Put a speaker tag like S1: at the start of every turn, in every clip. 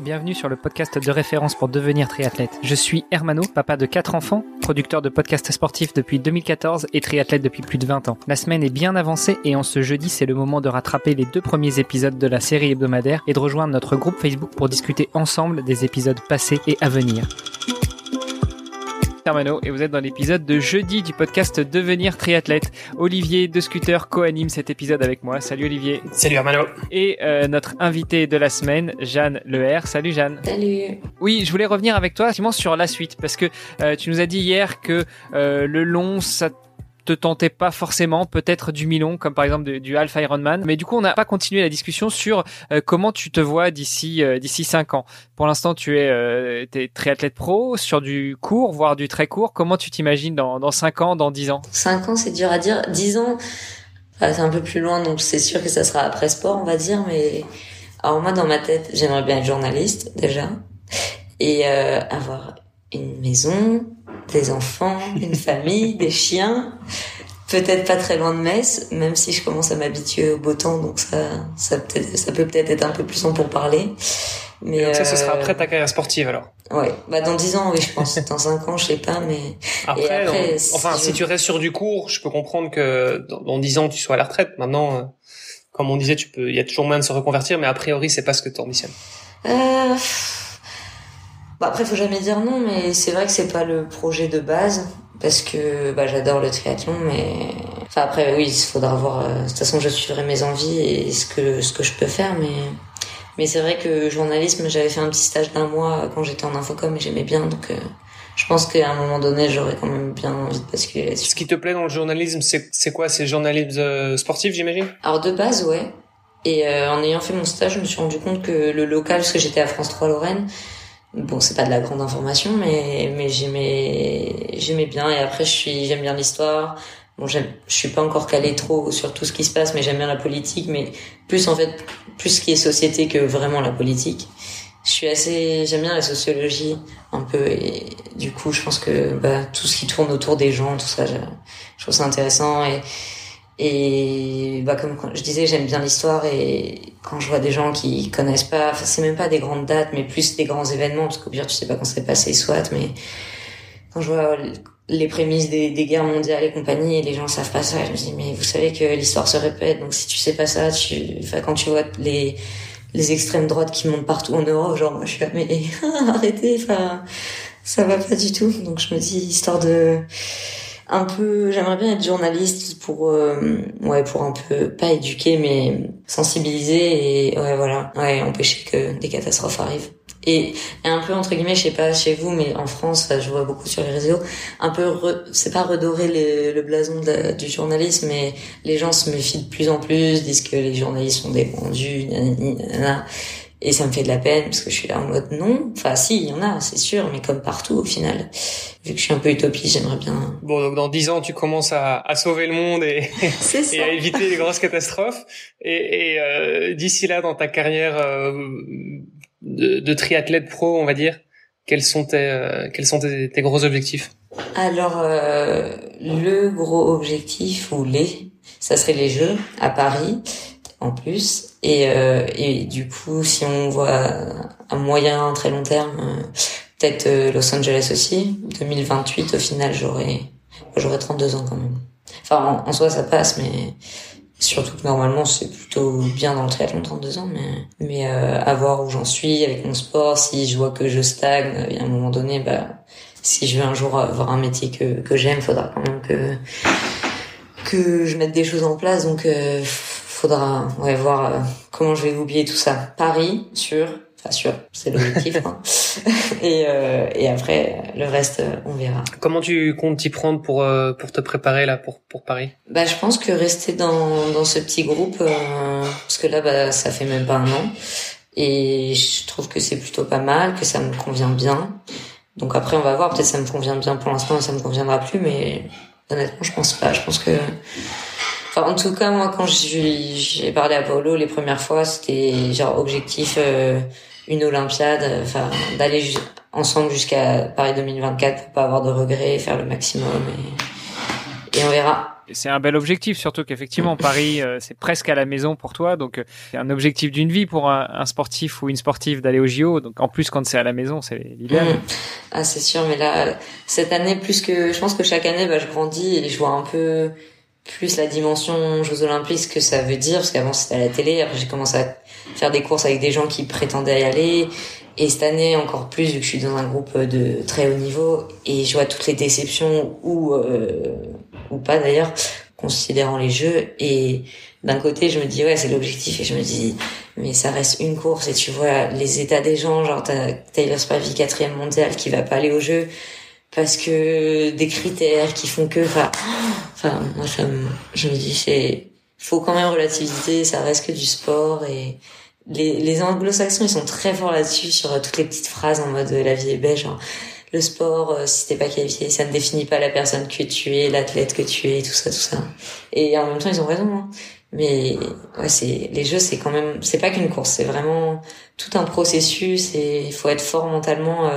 S1: bienvenue sur le podcast de référence pour devenir triathlète. Je suis Hermano, papa de quatre enfants, producteur de podcasts sportifs depuis 2014 et triathlète depuis plus de 20 ans. La semaine est bien avancée et en ce jeudi, c'est le moment de rattraper les deux premiers épisodes de la série hebdomadaire et de rejoindre notre groupe Facebook pour discuter ensemble des épisodes passés et à venir et vous êtes dans l'épisode de jeudi du podcast Devenir triathlète. Olivier de Scooter co-anime cet épisode avec moi. Salut Olivier.
S2: Salut Armano.
S1: Et euh, notre invité de la semaine, Jeanne Leher. Salut Jeanne.
S3: Salut.
S1: Oui, je voulais revenir avec toi sur la suite parce que euh, tu nous as dit hier que euh, le long, ça te tentait pas forcément, peut-être du Milon, comme par exemple du, du Alpha Ironman. Mais du coup, on n'a pas continué la discussion sur euh, comment tu te vois d'ici euh, d'ici cinq ans. Pour l'instant, tu es, euh, triathlète pro sur du court, voire du très court. Comment tu t'imagines dans cinq ans, dans dix ans
S3: Cinq ans, c'est dur à dire. Dix ans, c'est un peu plus loin, donc c'est sûr que ça sera après sport, on va dire. Mais alors moi, dans ma tête, j'aimerais bien être journaliste déjà et avoir une maison, des enfants, une famille, des chiens. Peut-être pas très loin de Metz, même si je commence à m'habituer au beau temps, donc ça, ça peut ça peut peut-être être un peu plus long pour parler.
S2: Mais donc ça, ce sera euh, après ta carrière sportive alors.
S3: Ouais, bah dans 10 ans, oui, je pense. Dans 5 ans, je sais pas, mais
S2: après, après enfin, si, tu restes sur du cours, je peux comprendre que dans, 10 ans, tu sois à la retraite. Maintenant, euh, comme on disait, tu peux, il y a toujours moyen de se reconvertir, mais a priori, c'est pas ce que tu ambitionnes.
S3: Euh Bah après, faut jamais dire non, mais c'est vrai que c'est pas le projet de base parce que bah, j'adore le triathlon, mais enfin après oui, il faudra voir. Euh, de toute façon, je suivrai mes envies et ce que ce que je peux faire, mais mais c'est vrai que journalisme, j'avais fait un petit stage d'un mois quand j'étais en infocom et j'aimais bien, donc. Euh, je pense qu'à un moment donné, j'aurais quand même bien envie de basculer là-dessus.
S2: Ce qui te plaît dans le journalisme, c'est quoi? C'est journalisme euh, sportif, j'imagine?
S3: Alors de base, ouais. Et euh, en ayant fait mon stage, je me suis rendu compte que le local, parce que j'étais à France 3 Lorraine, Bon, c'est pas de la grande information, mais mais j'aimais j'aimais bien. Et après, je suis j'aime bien l'histoire. Bon, j'aime, je suis pas encore calé trop sur tout ce qui se passe, mais j'aime bien la politique. Mais plus en fait, plus ce qui est société que vraiment la politique. Je suis assez, j'aime bien la sociologie un peu, et du coup, je pense que bah, tout ce qui tourne autour des gens, tout ça, je, je trouve ça intéressant. Et et bah comme je disais, j'aime bien l'histoire et quand je vois des gens qui connaissent pas, enfin, c'est même pas des grandes dates, mais plus des grands événements, parce qu'au pire tu sais pas quand c'est passé, soit. Mais quand je vois les prémices des, guerres mondiales et compagnie, et les gens savent pas ça, je me dis mais vous savez que l'histoire se répète, donc si tu sais pas ça, tu, enfin quand tu vois les les extrêmes droites qui montent partout en Europe, genre moi je suis là mais arrêtez, enfin ça va pas du tout. Donc je me dis histoire de un peu j'aimerais bien être journaliste pour euh, ouais pour un peu pas éduquer mais sensibiliser et ouais voilà. Ouais empêcher que des catastrophes arrivent. Et, et un peu entre guillemets je sais pas chez vous mais en France je vois beaucoup sur les réseaux un peu c'est pas redorer le, blason du journalisme mais les gens se méfient de plus en plus disent que les journalistes sont des nanana, et ça me fait de la peine parce que je suis là en mode non. Enfin, si, il y en a, c'est sûr, mais comme partout au final. Vu que je suis un peu utopiste, j'aimerais bien.
S2: Bon, donc dans dix ans, tu commences à, à sauver le monde et, et à éviter les grosses catastrophes. Et, et euh, d'ici là, dans ta carrière euh, de, de, triathlète pro, on va dire, quels sont tes, euh, quels sont tes, tes, gros objectifs?
S3: Alors, le gros objectif ou les, ça serait les Jeux à Paris en plus. Et, euh, et du coup, si on voit à moyen, très long terme, euh, peut-être euh, Los Angeles aussi. 2028, au final, j'aurai j'aurai 32 ans quand même. Enfin, en, soi, ça passe, mais surtout que normalement, c'est plutôt bien dans le triathlon 32 ans. Mais, mais euh, à voir où j'en suis avec mon sport, si je vois que je stagne, à un moment donné, bah, si je veux un jour avoir un métier que, que j'aime, faudra quand même que que je mette des choses en place. Donc, euh, faudra ouais, voir euh, comment je vais oublier tout ça. Paris, sûr, enfin sûr, c'est l'objectif. hein. et, euh, et après, le reste, on verra.
S2: Comment tu comptes t'y prendre pour euh, pour te préparer là pour pour Paris?
S3: Bah, je pense que rester dans dans ce petit groupe, euh, parce que là, bah, ça fait même pas un an, et je trouve que c'est plutôt pas mal, que ça me convient bien. Donc après, on va voir. Peut-être ça me convient bien pour l'instant, ça me conviendra plus, mais honnêtement, je pense pas. Je pense que en tout cas, moi, quand j'ai parlé à Paolo les premières fois, c'était genre objectif euh, une Olympiade, enfin d'aller ensemble jusqu'à Paris 2024 pour pas avoir de regrets, faire le maximum et, et on verra.
S1: C'est un bel objectif, surtout qu'effectivement Paris euh, c'est presque à la maison pour toi, donc c'est un objectif d'une vie pour un, sportif ou une sportive d'aller au JO. Donc en plus quand c'est à la maison, c'est l'idéal. Mmh.
S3: Ah c'est sûr, mais là cette année plus que, je pense que chaque année bah, je grandis et je vois un peu plus la dimension Jeux Olympiques que ça veut dire parce qu'avant c'était à la télé, après j'ai commencé à faire des courses avec des gens qui prétendaient y aller. Et cette année, encore plus, vu que je suis dans un groupe de très haut niveau, et je vois toutes les déceptions, ou, euh, ou pas d'ailleurs, considérant les jeux, et d'un côté, je me dis, ouais, c'est l'objectif, et je me dis, mais ça reste une course, et tu vois les états des gens, genre t'as Taylor Spivey, quatrième mondial, qui va pas aller au jeu, parce que des critères qui font que, enfin, enfin, moi, ça je me dis, c'est, faut quand même relativiser, ça reste que du sport, et, les, les anglo-saxons, ils sont très forts là-dessus, sur euh, toutes les petites phrases en mode euh, la vie est belle, genre le sport, euh, si t'es pas qualifié, ça ne définit pas la personne que tu es, l'athlète que tu es, tout ça, tout ça. Et en même temps, ils ont raison. Hein. Mais ouais, c'est les jeux, c'est quand même, c'est pas qu'une course, c'est vraiment tout un processus et il faut être fort mentalement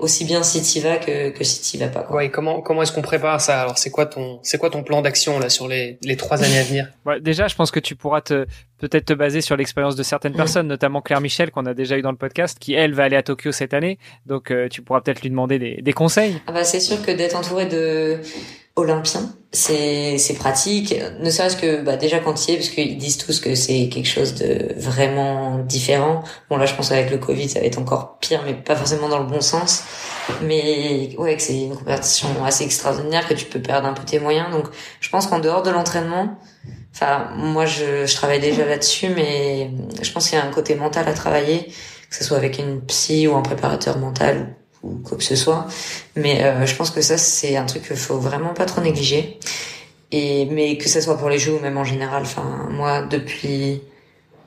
S3: aussi bien si t'y vas que, que si t'y vas pas. Quoi.
S2: Ouais, comment comment est-ce qu'on prépare ça? Alors c'est quoi ton c'est quoi ton plan d'action là sur les les trois années à venir?
S1: Ouais, Déjà, je pense que tu pourras te peut-être te baser sur l'expérience de certaines personnes, notamment Claire Michel qu'on a déjà eu dans le podcast, qui elle va aller à Tokyo cette année. Donc euh, tu pourras peut-être lui demander des, des conseils.
S3: Ah bah c'est sûr que d'être entouré de olympien. C'est c'est pratique, ne serait-ce que bah déjà quand il est, parce qu'ils disent tous que c'est quelque chose de vraiment différent. Bon là, je pense qu'avec le Covid, ça va être encore pire, mais pas forcément dans le bon sens. Mais ouais, que c'est une compétition assez extraordinaire, que tu peux perdre un peu tes moyens. Donc, je pense qu'en dehors de l'entraînement, enfin moi je, je travaille déjà là-dessus, mais je pense qu'il y a un côté mental à travailler, que ce soit avec une psy ou un préparateur mental ou quoi que ce soit. Mais euh, je pense que ça, c'est un truc qu'il faut vraiment pas trop négliger. Et mais que ça soit pour les jeux ou même en général. Enfin, moi, depuis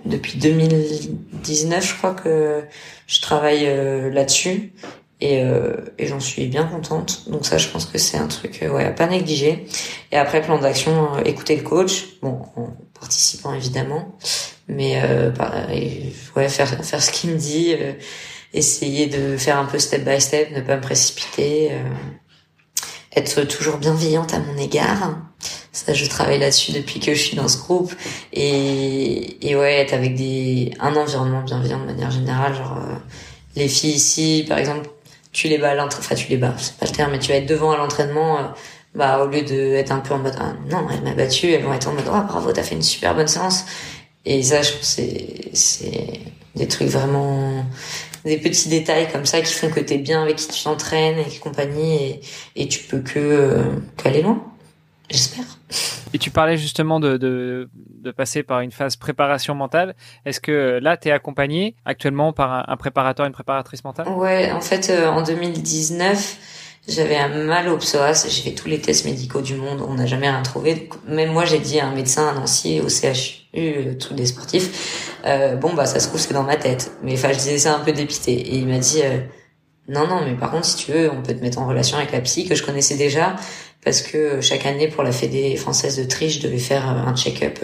S3: depuis 2019, je crois que je travaille euh, là-dessus et, euh, et j'en suis bien contente. Donc ça, je pense que c'est un truc ouais à pas négliger. Et après, plan d'action, écouter le coach, bon, en participant évidemment, mais bah, ouais faire faire ce qu'il me dit essayer de faire un peu step by step, ne pas me précipiter, euh, être toujours bienveillante à mon égard. Ça, je travaille là-dessus depuis que je suis dans ce groupe et, et ouais, être avec des un environnement bienveillant de manière générale, genre euh, les filles ici, par exemple, tu les bats à l'entraînement, enfin tu les bats, c'est pas le terme, mais tu vas être devant à l'entraînement. Euh, bah au lieu de être un peu en mode ah, non elle m'a battu elles vont être en mode oh bravo t'as fait une super bonne séance et ça je pense c'est c'est des trucs vraiment des petits détails comme ça qui font que t'es bien avec qui tu t'entraînes et compagnie et, et tu peux que euh, qu'aller loin. J'espère.
S1: Et tu parlais justement de, de, de, passer par une phase préparation mentale. Est-ce que là, tu es accompagné actuellement par un, préparateur, une préparatrice mentale?
S3: Ouais, en fait, euh, en 2019, j'avais un mal au psoas, j'ai fait tous les tests médicaux du monde, on n'a jamais rien trouvé. Même moi, j'ai dit à un médecin, à Nancy, au CHU, euh, tous les sportifs, euh, bon bah ça se trouve c'est dans ma tête. Mais enfin, je disais ça un peu dépité. Et il m'a dit, euh, non non, mais par contre si tu veux, on peut te mettre en relation avec la psy que je connaissais déjà, parce que chaque année pour la Fédé française de triche, je devais faire un check-up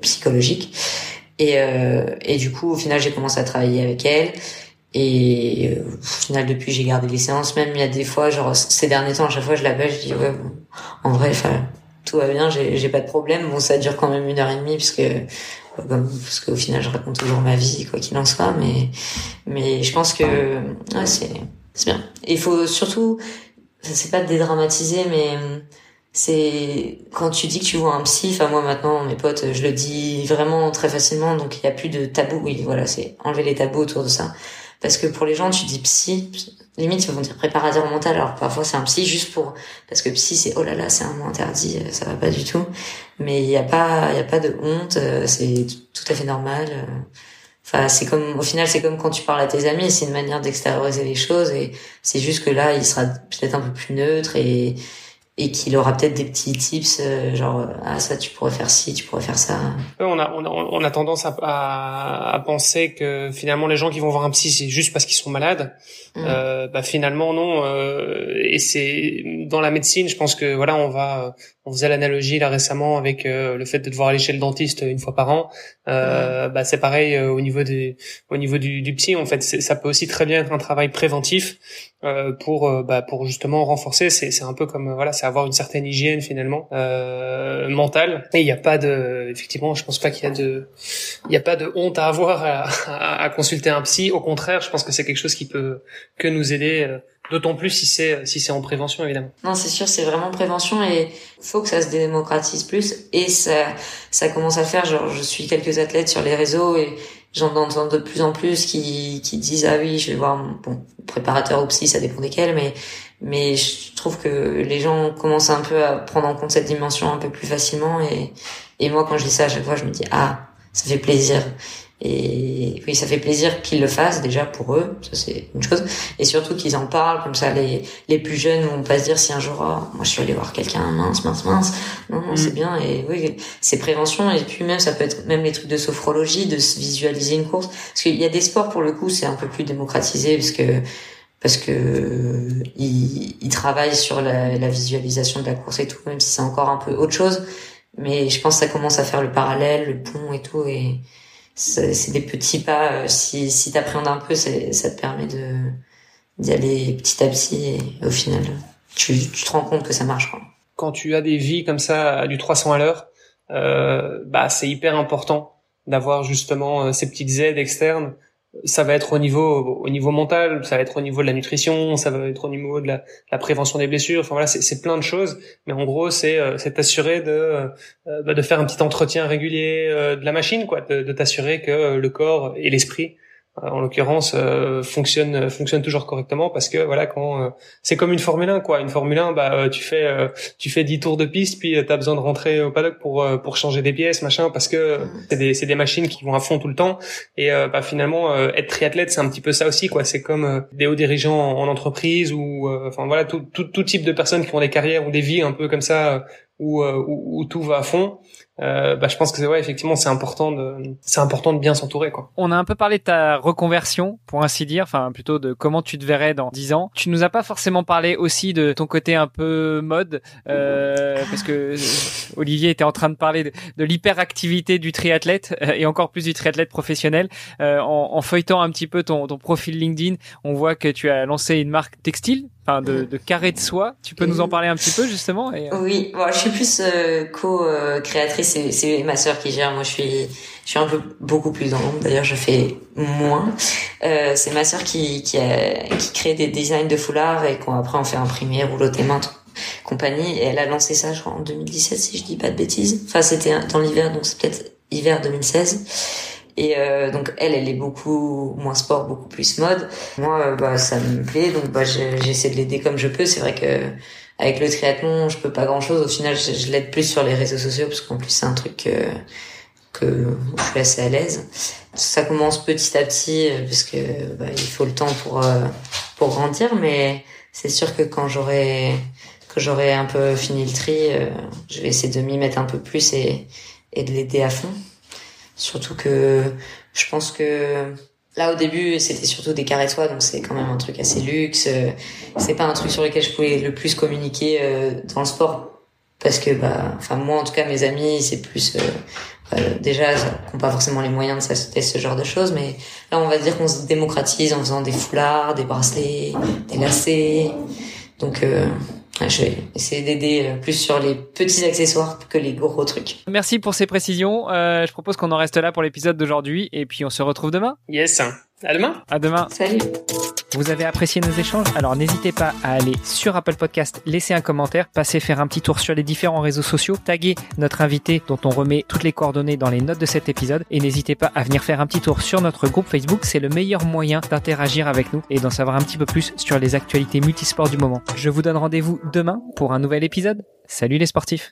S3: psychologique. Et, et du coup, au final, j'ai commencé à travailler avec elle. Et euh, au final, depuis, j'ai gardé les séances. Même il y a des fois, genre ces derniers temps, à chaque fois, je l'appelle, je dis ouais, bon, en vrai, tout va bien, j'ai, pas de problème. Bon, ça dure quand même une heure et demie parce que parce qu'au final, je raconte toujours ma vie, quoi qu'il en soit. Mais mais je pense que ouais, c'est c'est bien. il faut surtout, c'est pas de dédramatiser, mais c'est quand tu dis que tu vois un psy enfin moi maintenant mes potes je le dis vraiment très facilement donc il y a plus de tabou oui voilà c'est enlever les tabous autour de ça parce que pour les gens, tu dis psy, limite ils vont dire préparateur mental, alors parfois c'est un psy juste pour parce que psy c'est oh là là c'est un mot interdit, euh, ça va pas du tout. Mais il y a pas y a pas de honte, euh, c'est tout à fait normal. Euh. Enfin c'est comme au final c'est comme quand tu parles à tes amis, c'est une manière d'extérioriser les choses et c'est juste que là il sera peut-être un peu plus neutre et et qu'il aura peut-être des petits tips euh, genre ah ça tu pourrais faire ci tu pourrais faire ça
S2: on a on a, on a tendance à, à, à, penser que finalement les gens qui vont voir un psy c'est juste parce qu'ils sont malades mm. euh, bah finalement non euh, et c'est dans la médecine je pense que voilà on va on faisait l'analogie là récemment avec euh, le fait de devoir aller chez le dentiste une fois par an euh, mm. bah c'est pareil au niveau du au niveau du, du psy en fait ça peut aussi très bien être un travail préventif pour bah pour justement renforcer c'est c'est un peu comme voilà c'est avoir une certaine hygiène finalement euh, mentale. Et il n'y a pas de, effectivement, je pense pas qu'il y a de, il y a pas de honte à avoir à, à, consulter un psy. Au contraire, je pense que c'est quelque chose qui peut que nous aider. Euh, d'autant plus si c'est si c'est en prévention évidemment.
S3: Non, c'est sûr, c'est vraiment prévention et faut que ça se démocratise plus et ça ça commence à faire genre je suis quelques athlètes sur les réseaux et j'en entends de plus en plus qui, qui disent ah oui je vais voir bon préparateur ou psy ça dépend desquels mais mais je trouve que les gens commencent un peu à prendre en compte cette dimension un peu plus facilement et et moi quand je dis ça à chaque fois je me dis ah ça fait plaisir et oui, ça fait plaisir qu'ils le fassent déjà pour eux, ça c'est une chose. Et surtout qu'ils en parlent, comme ça les, les plus jeunes vont pas se dire si un jour, oh, moi je suis allé voir quelqu'un, mince, mince, mince. Non, non, c'est mm. bien. Et oui, c'est prévention. Et puis même, ça peut être même les trucs de sophrologie, de se visualiser une course. Parce qu'il y a des sports pour le coup, c'est un peu plus démocratisé parce que parce que ils, ils travaillent sur la, la visualisation de la course et tout, même si c'est encore un peu autre chose. Mais je pense que ça commence à faire le parallèle, le pont et tout. Et, c'est des petits pas. Euh, si, si t'appréhendes un peu, ça te permet de d'y aller petit à petit et au final, tu, tu te rends compte que ça marche. Quoi.
S2: Quand tu as des vies comme ça du 300 à l'heure, euh, bah c'est hyper important d'avoir justement euh, ces petites aides externes ça va être au niveau au niveau mental, ça va être au niveau de la nutrition, ça va être au niveau de la, la prévention des blessures. Enfin voilà, c'est plein de choses. Mais en gros, c'est euh, c'est t'assurer de euh, bah, de faire un petit entretien régulier euh, de la machine, quoi, de, de t'assurer que le corps et l'esprit euh, en l'occurrence euh, fonctionne fonctionne toujours correctement parce que voilà quand euh, c'est comme une Formule 1 quoi. Une Formule 1 bah tu fais tu fais 10 tours de piste puis tu as besoin de rentrer au paddock pour pour changer des pièces machin parce que c'est des c'est des machines qui vont à fond tout le temps. Et bah finalement être triathlète c'est un petit peu ça aussi quoi. C'est comme des hauts dirigeants en, entreprise ou enfin voilà tout, tout tout type de personnes qui ont des carrières ou des vies un peu comme ça où, où tout va à fond euh, bah, je pense que c'est ouais, effectivement, c'est important de, c'est important de bien s'entourer, quoi.
S1: On a un peu parlé de ta reconversion, pour ainsi dire, enfin plutôt de comment tu te verrais dans 10 ans. Tu nous as pas forcément parlé aussi de ton côté un peu mode, euh, parce que euh, Olivier était en train de parler de, l'hyperactivité du triathlète et encore plus du triathlète professionnel. Euh, en, feuilletant un petit peu ton profil LinkedIn, on voit que tu as lancé une marque textile enfin de, de carré de soie. Tu peux nous en parler un petit peu justement et...
S3: Euh, oui, bon, je suis plus euh, co-créatrice. C'est ma sœur qui gère. Moi, je suis je suis un peu beaucoup plus dans l'ombre. D'ailleurs, je fais moins. Euh, c'est ma sœur qui qui, qui crée des designs de foulards et qu'on après on fait imprimer, rouloter main, compagnie. Et elle a lancé ça, je crois, en 2017, si je dis pas de bêtises. Enfin, c'était dans l'hiver, donc c'est peut-être hiver 2016. Et euh, donc elle, elle est beaucoup moins sport, beaucoup plus mode. Moi, euh, bah ça me plaît, donc bah j'essaie de l'aider comme je peux. C'est vrai que avec le triathlon, je peux pas grand chose. Au final, je, l'aide plus sur les réseaux sociaux parce qu'en plus c'est un truc que, que je suis assez à l'aise. Ça commence petit à petit euh, parce que bah, il faut le temps pour pour grandir, mais c'est sûr que quand j'aurai que j'aurai un peu fini le tri, je vais essayer de m'y mettre un peu plus et et de l'aider à fond. Surtout que je pense que là au début c'était surtout des carrés soie donc c'est quand même un truc assez luxe. C'est pas un truc sur lequel je pouvais le plus communiquer euh, dans le sport parce que bah enfin moi en tout cas mes amis c'est plus euh, euh déjà qui n'ont pas forcément les moyens de s'acheter ce genre de choses mais là on va dire qu'on se démocratise en faisant des foulards, des bracelets, des lacets. Donc euh, je vais essayer d'aider euh, plus sur les petits accessoires que les gros trucs.
S1: Merci pour ces précisions. Euh, je propose qu'on en reste là pour l'épisode d'aujourd'hui et puis on se retrouve demain.
S2: Yes. À demain.
S1: À demain.
S3: Salut.
S1: Vous avez apprécié nos échanges? Alors n'hésitez pas à aller sur Apple Podcast, laisser un commentaire, passer faire un petit tour sur les différents réseaux sociaux, taguer notre invité dont on remet toutes les coordonnées dans les notes de cet épisode et n'hésitez pas à venir faire un petit tour sur notre groupe Facebook, c'est le meilleur moyen d'interagir avec nous et d'en savoir un petit peu plus sur les actualités multisports du moment. Je vous donne rendez-vous demain pour un nouvel épisode. Salut les sportifs